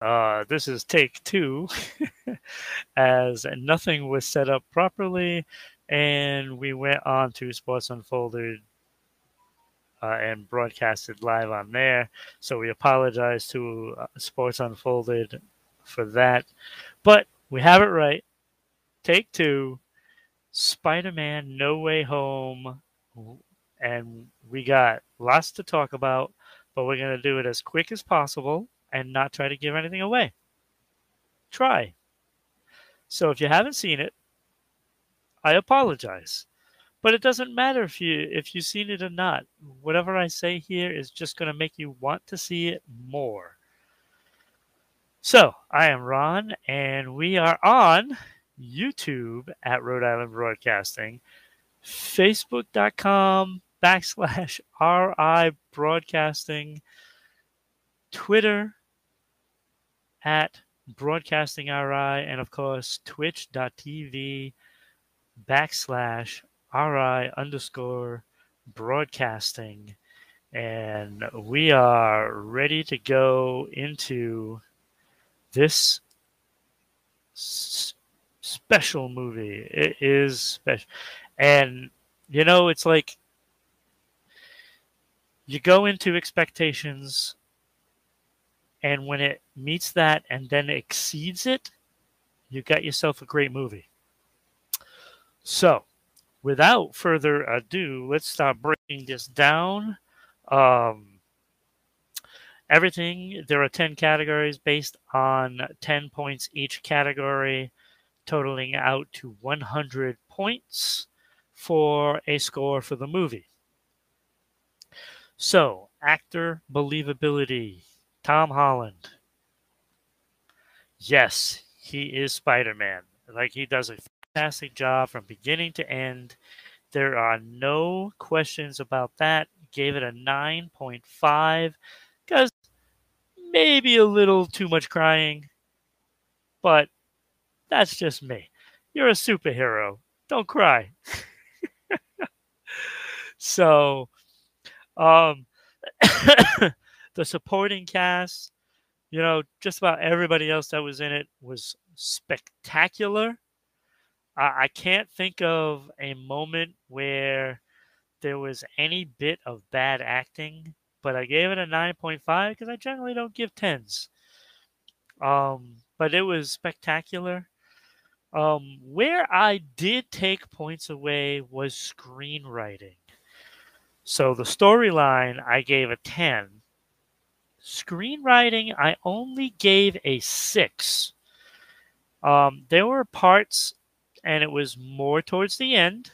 Uh, this is take two, as nothing was set up properly, and we went on to Sports Unfolded uh, and broadcasted live on there. So we apologize to uh, Sports Unfolded for that, but we have it right. Take two, Spider-Man: No Way Home, and we got lots to talk about, but we're gonna do it as quick as possible and not try to give anything away. Try. So if you haven't seen it, I apologize. But it doesn't matter if you if you've seen it or not. Whatever I say here is just going to make you want to see it more. So, I am Ron and we are on YouTube at Rhode Island Broadcasting, Facebook.com backslash RI Broadcasting, Twitter at Broadcasting RI, and of course, twitch.tv backslash RI underscore broadcasting. And we are ready to go into this s- special movie. It is special. And, you know, it's like you go into expectations and when it meets that and then exceeds it, you got yourself a great movie. So, without further ado, let's start breaking this down. Um, everything, there are 10 categories based on 10 points each category, totaling out to 100 points for a score for the movie. So, actor believability Tom Holland. Yes, he is Spider Man. Like, he does a fantastic job from beginning to end. There are no questions about that. Gave it a 9.5 because maybe a little too much crying, but that's just me. You're a superhero. Don't cry. so, um, the supporting cast, you know, just about everybody else that was in it was spectacular. I, I can't think of a moment where there was any bit of bad acting, but I gave it a 9.5 because I generally don't give 10s. Um, but it was spectacular. Um, where I did take points away was screenwriting. So the storyline I gave a 10 Screenwriting, I only gave a six. Um, there were parts, and it was more towards the end,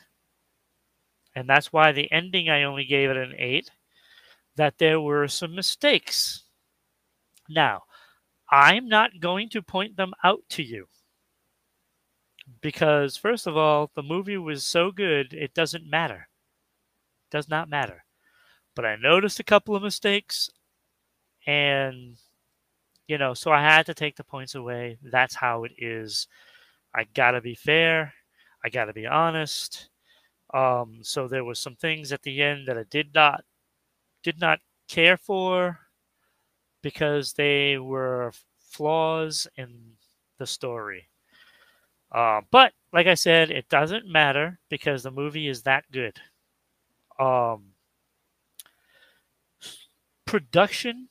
and that's why the ending I only gave it an eight, that there were some mistakes. Now, I'm not going to point them out to you because, first of all, the movie was so good, it doesn't matter. It does not matter. But I noticed a couple of mistakes and you know, so I had to take the points away. That's how it is. I gotta be fair. I gotta be honest. Um, so there was some things at the end that I did not did not care for because they were flaws in the story. Uh, but like I said, it doesn't matter because the movie is that good. Um, production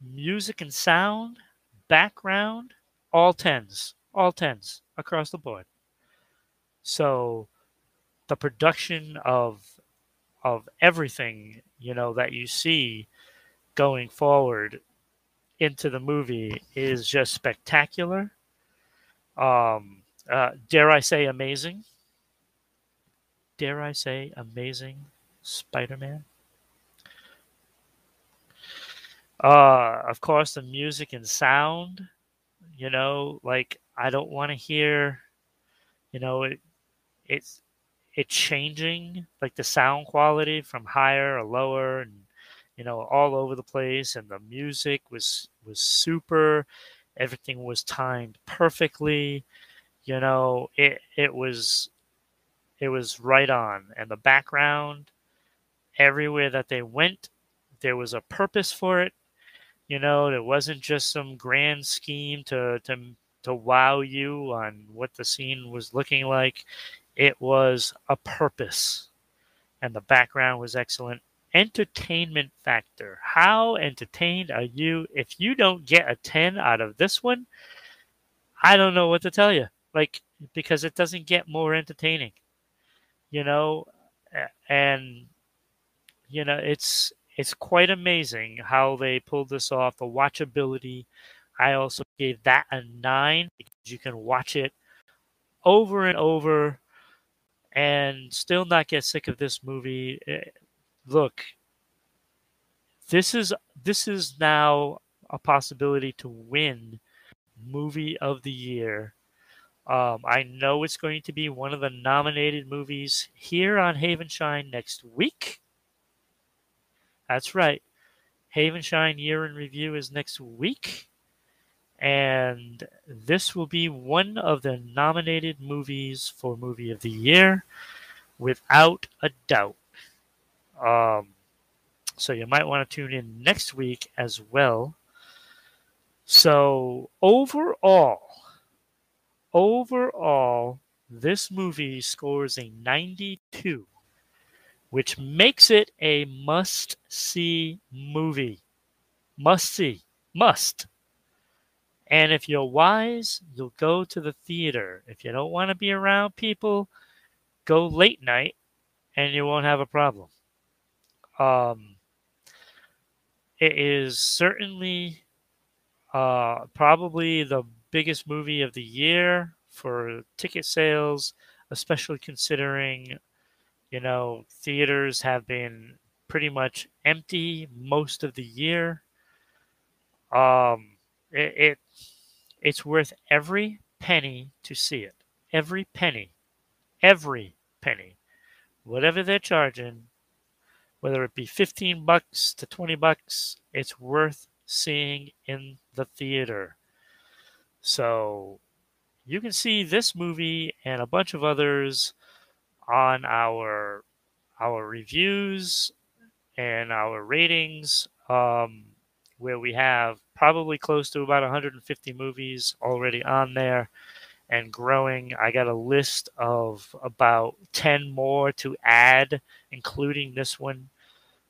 music and sound, background, all tens, all tens across the board. So the production of of everything, you know, that you see going forward into the movie is just spectacular. Um, uh, dare I say amazing? Dare I say amazing Spider-Man? Uh, of course, the music and sound, You know, like I don't want to hear, you know, it it's it changing like the sound quality from higher or lower and you know all over the place and the music was was super everything was timed perfectly you know it it was it was right on. And the background everywhere that they went there was a purpose for it you know it wasn't just some grand scheme to to to wow you on what the scene was looking like. It was a purpose. And the background was excellent. Entertainment factor. How entertained are you? If you don't get a 10 out of this one i don't know what to tell you. Like because it doesn't get more entertaining you know? And you know it's it's quite amazing how they pulled this off the watchability. I also gave that a nine because you can watch it over and over and still not get sick of this movie. Eh, look this is this is now a possibility to win movie of the year. Um, I know it's going to be one of the nominated movies here on Havenshine next week. That's right. Havenshine Year in Review is next week. And this will be one of the nominated movies for Movie of the Year, without a doubt. Um, so you might want to tune in next week as well. So, overall, Overall, this movie scores a 92, which makes it a must see movie. Must see. Must. And if you're wise, you'll go to the theater. If you don't want to be around people, go late night and you won't have a problem. Um, it is certainly uh, probably the biggest movie of the year for ticket sales, especially considering, you know, theaters have been pretty much empty most of the year. Um, it, it it's worth every penny to see it. Every penny, every penny, whatever they're charging, whether it be fifteen bucks to twenty bucks, it's worth seeing in the theater. So you can see this movie and a bunch of others on our our reviews and our ratings, um, where we have probably close to about 150 movies already on there and growing. I got a list of about 10 more to add, including this one.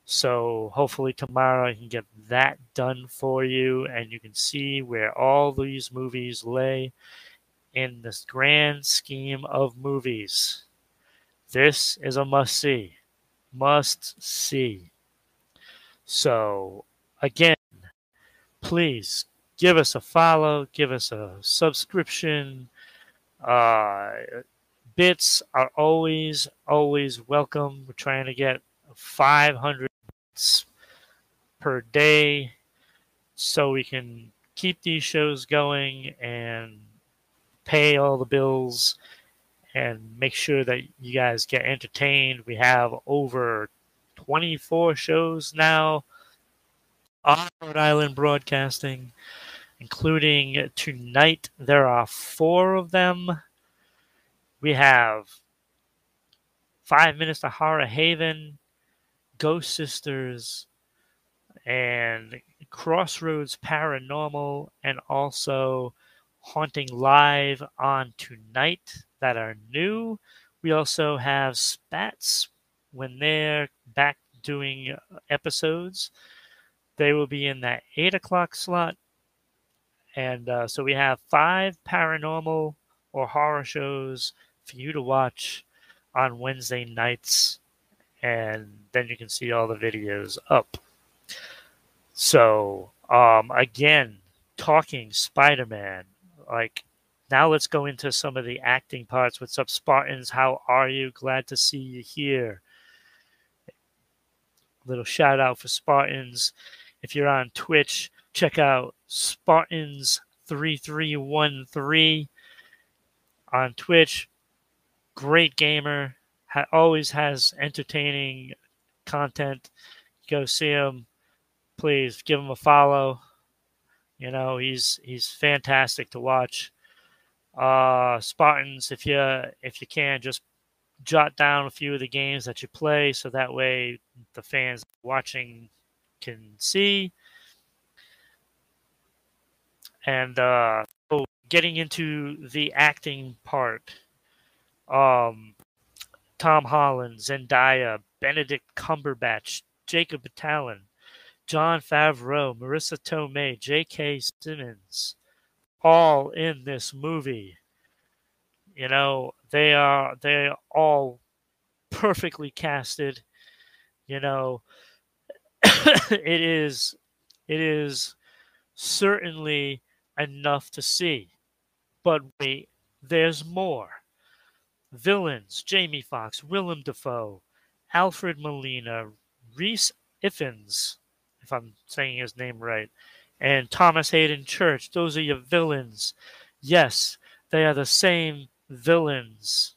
So hopefully tomorrow I can get that done for you and you can see where all these movies lay in this grand scheme of movies. This is a must see. Must see. So again, please give us a follow, give us a subscription. Uh, bits are always, always welcome. We're trying to get 500 bits per day so we can keep these shows going and pay all the bills and make sure that you guys get entertained. We have over 24 shows now on Rhode Island Broadcasting, including tonight. There are four of them. We have Five Minutes to Horror Haven, Ghost Sisters, and Crossroads Paranormal, and also Haunting Live on tonight that are new. We also have Spats when they're back doing episodes. They will be in that 8 o'clock slot. And uh, so we have five paranormal or horror shows for you to watch on Wednesday nights and then you can see all the videos up. So, um, again, talking Spider Man, like now let's go into some of the acting parts. What's up, Spartans? How are you? Glad to see you here. Little shout out for Spartans. If you're on Twitch, check out Spartans 3313 on Twitch. Great gamer. Ha- always has entertaining content. Go see him. Please give him a follow. You know, he's he's fantastic to watch. Uh Spartans, if you if you can, just jot down a few of the games that you play so that way the fans watching can see. And uh, so getting into the acting part, um, Tom Holland, Zendaya, Benedict Cumberbatch, Jacob Batalon, Jon Favreau, Marisa Tomei, J.K. Simmons, all in this movie. You know, they are they are all perfectly casted. You know, it is it is certainly enough to see. But wait, there's more. Villains Jamie Foxx, Willem Dafoe, Alfred Molina, Rhys Ifans, if I'm saying his name right, and Thomas Haden Church. Those are your villains. Yes, they are the same villains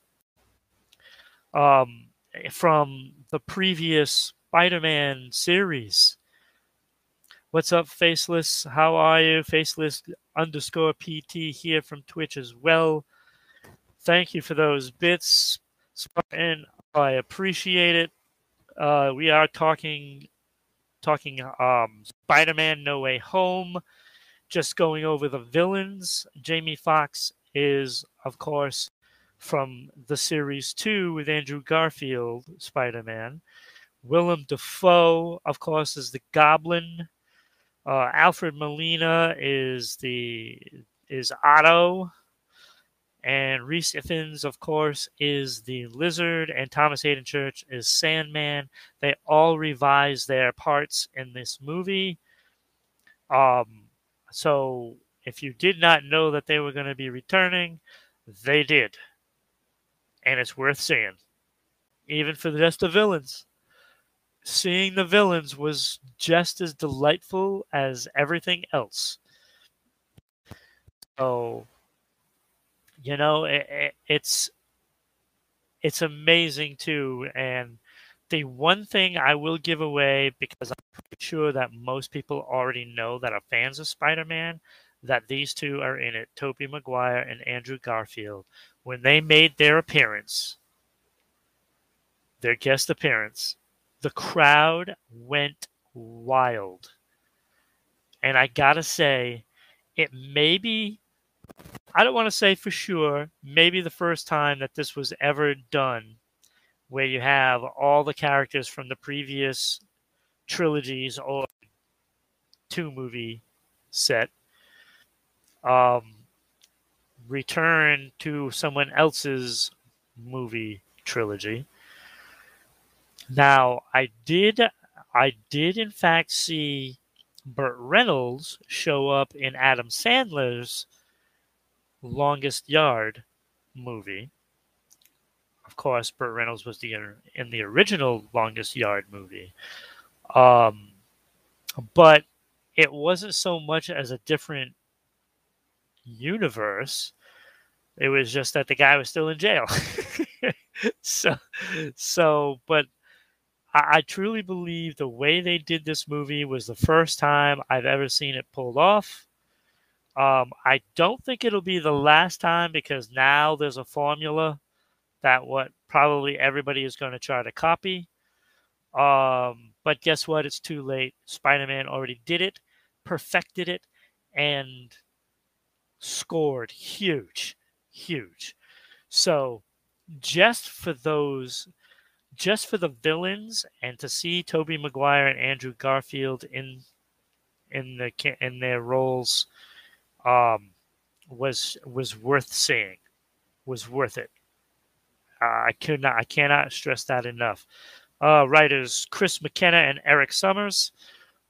um, from the previous Spider-Man series. What's up, Faceless? How are you? Faceless underscore PT here from Twitch as well. Thank you for those bits, Spartan. I appreciate it. Uh, we are talking talking um, Spider-Man No Way Home. Just going over the villains. Jamie Foxx is, of course, from the series two with Andrew Garfield, Spider Man. Willem Dafoe, of course, is the Goblin. Uh, Alfred Molina is the is Otto, and Rhys Ifans, of course, is the Lizard, and Thomas Haden Church is Sandman. They all revise their parts in this movie. Um, so if you did not know that they were going to be returning, they did. And it's worth seeing. Even for the just the villains. Seeing the villains was just as delightful as everything else. So, you know, it, it, it's it's amazing too. And the one thing I will give away because I'm pretty sure that most people already know that are fans of Spider-Man that these two are in it, Tobey Maguire and Andrew Garfield. When they made their appearance, their guest appearance, the crowd went wild. And I gotta say, it may be, I don't want to say for sure, maybe the first time that this was ever done, where you have all the characters from the previous trilogies or two movie set um, return to someone else's movie trilogy. Now, I did, I did in fact see Burt Reynolds show up in Adam Sandler's Longest Yard movie. Of course, Burt Reynolds was the in the original Longest Yard movie, um, but it wasn't so much as a different universe. It was just that the guy was still in jail. so, so, but I, I, truly believe the way they did this movie was the first time I've ever seen it pulled off. Um, I don't think it'll be the last time because now there's a formula that what probably everybody is going to try to copy. Um, but guess what? It's too late. Spider Man already did it, perfected it, and scored huge, huge. So just for those, just for the villains, and to see Tobey Maguire and Andrew Garfield in in the in their roles, um, was was worth seeing, was worth it. Uh, I could not, I cannot stress that enough. Uh, writers Chris McKenna and Erik Sommers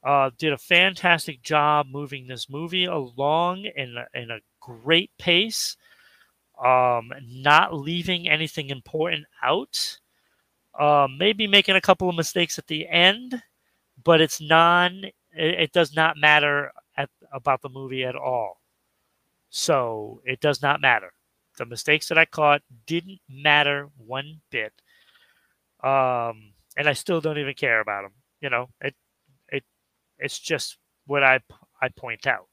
uh, did a fantastic job moving this movie along in a, in a great pace, um, not leaving anything important out. Uh, maybe making a couple of mistakes at the end, but it's non. It, it does not matter at, about the movie at all. So it does not matter. The mistakes that I caught didn't matter one bit. Um, and I still don't even care about them. You know, it it it's just what I I point out.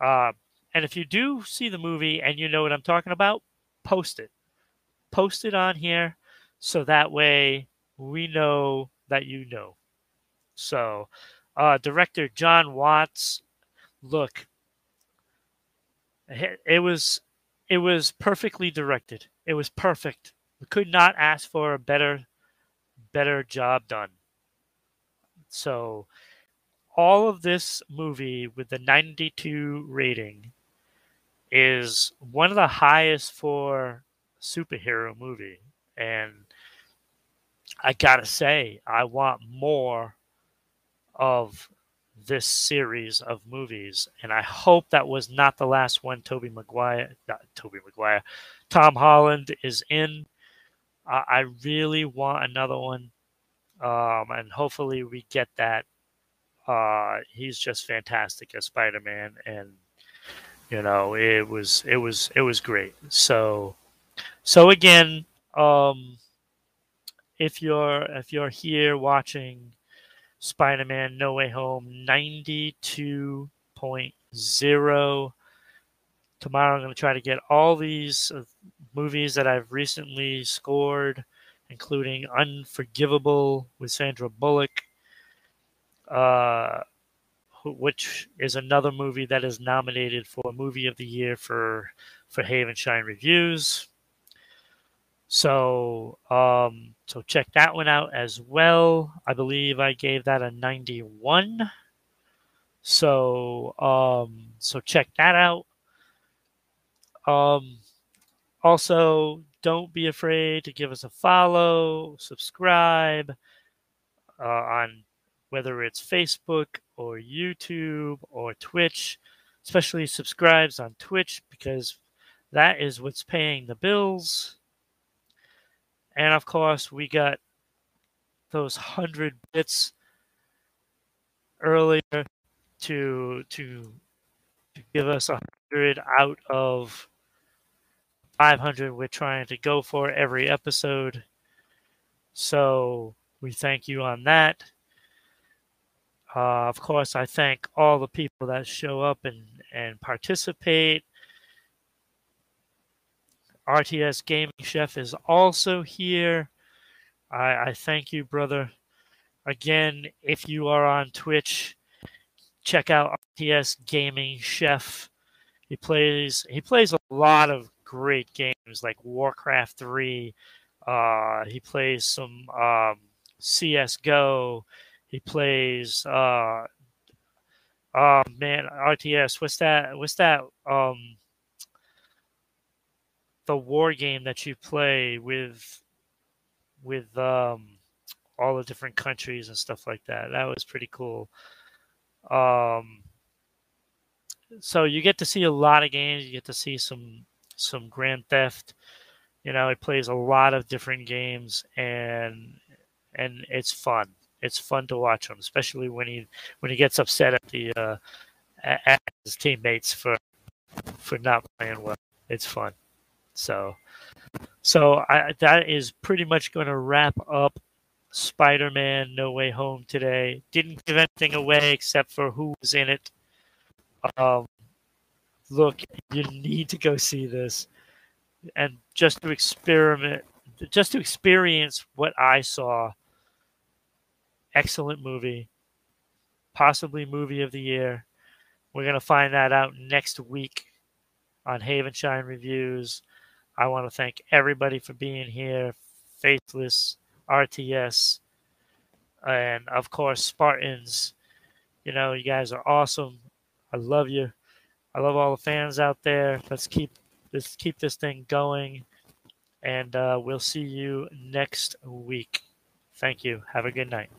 Uh, and if you do see the movie and you know what I'm talking about, post it. Post it on here so that way we know that you know. So, uh, director John Watts, look, it was it was perfectly directed. It was perfect. We could not ask for a better better job done. So, all of this movie with the 92 rating is one of the highest for superhero movie and I gotta say, I want more of this series of movies, and I hope that was not the last one. Tobey Maguire, not Tobey Maguire, Tom Holland is in. I really want another one, um, and hopefully we get that. Uh, he's just fantastic as Spider-Man, and you know it was it was it was great. So, so again, um, if you're if you're here watching Spider-Man No Way Home 92.0 tomorrow I'm going to try to get all these uh, movies that I've recently scored including Unforgivable with Sandra Bullock. Uh, which is another movie that is nominated for movie of the year for for Haven Shine reviews so um, so check that one out as well. I believe I gave that a 91. So um, so check that out. Um, also, don't be afraid to give us a follow, subscribe uh, on whether it's Facebook or YouTube or Twitch. Especially subscribes on Twitch because that is what's paying the bills. And of course, we got those hundred bits earlier to to to give us a hundred out of 500 we're trying to go for every episode. So we thank you on that. Uh, of course, I thank all the people that show up and, and participate RTS Gaming Chef is also here. I, I thank you, brother. Again, if you are on Twitch, check out RTS Gaming Chef. He plays he plays a lot of great games like Warcraft 3. Uh, he plays some um, CS:GO. He plays uh, oh man, RTS. What's that? What's that? Um, the war game that you play with with um, all the different countries and stuff like that. That was pretty cool. Um, so you get to see a lot of games. You get to see some some Grand Theft. You know, it plays a lot of different games, and and it's fun. It's fun to watch him, especially when he when he gets upset at the uh, at his teammates for for not playing well. It's fun. So, so I, that is pretty much going to wrap up Spider-Man: No Way Home today. Didn't give anything away except for who was in it. Um, look, you need to go see this, and just to experiment, just to experience what I saw. Excellent movie, possibly movie of the year. We're gonna find that out next week on Haven Shine Reviews. I want to thank everybody for being here. Faceless, RTS, and of course, Spartans. You know, you guys are awesome. I love you. I love all the fans out there. Let's keep let's keep this thing going, and uh, we'll see you next week. Thank you. Have a good night.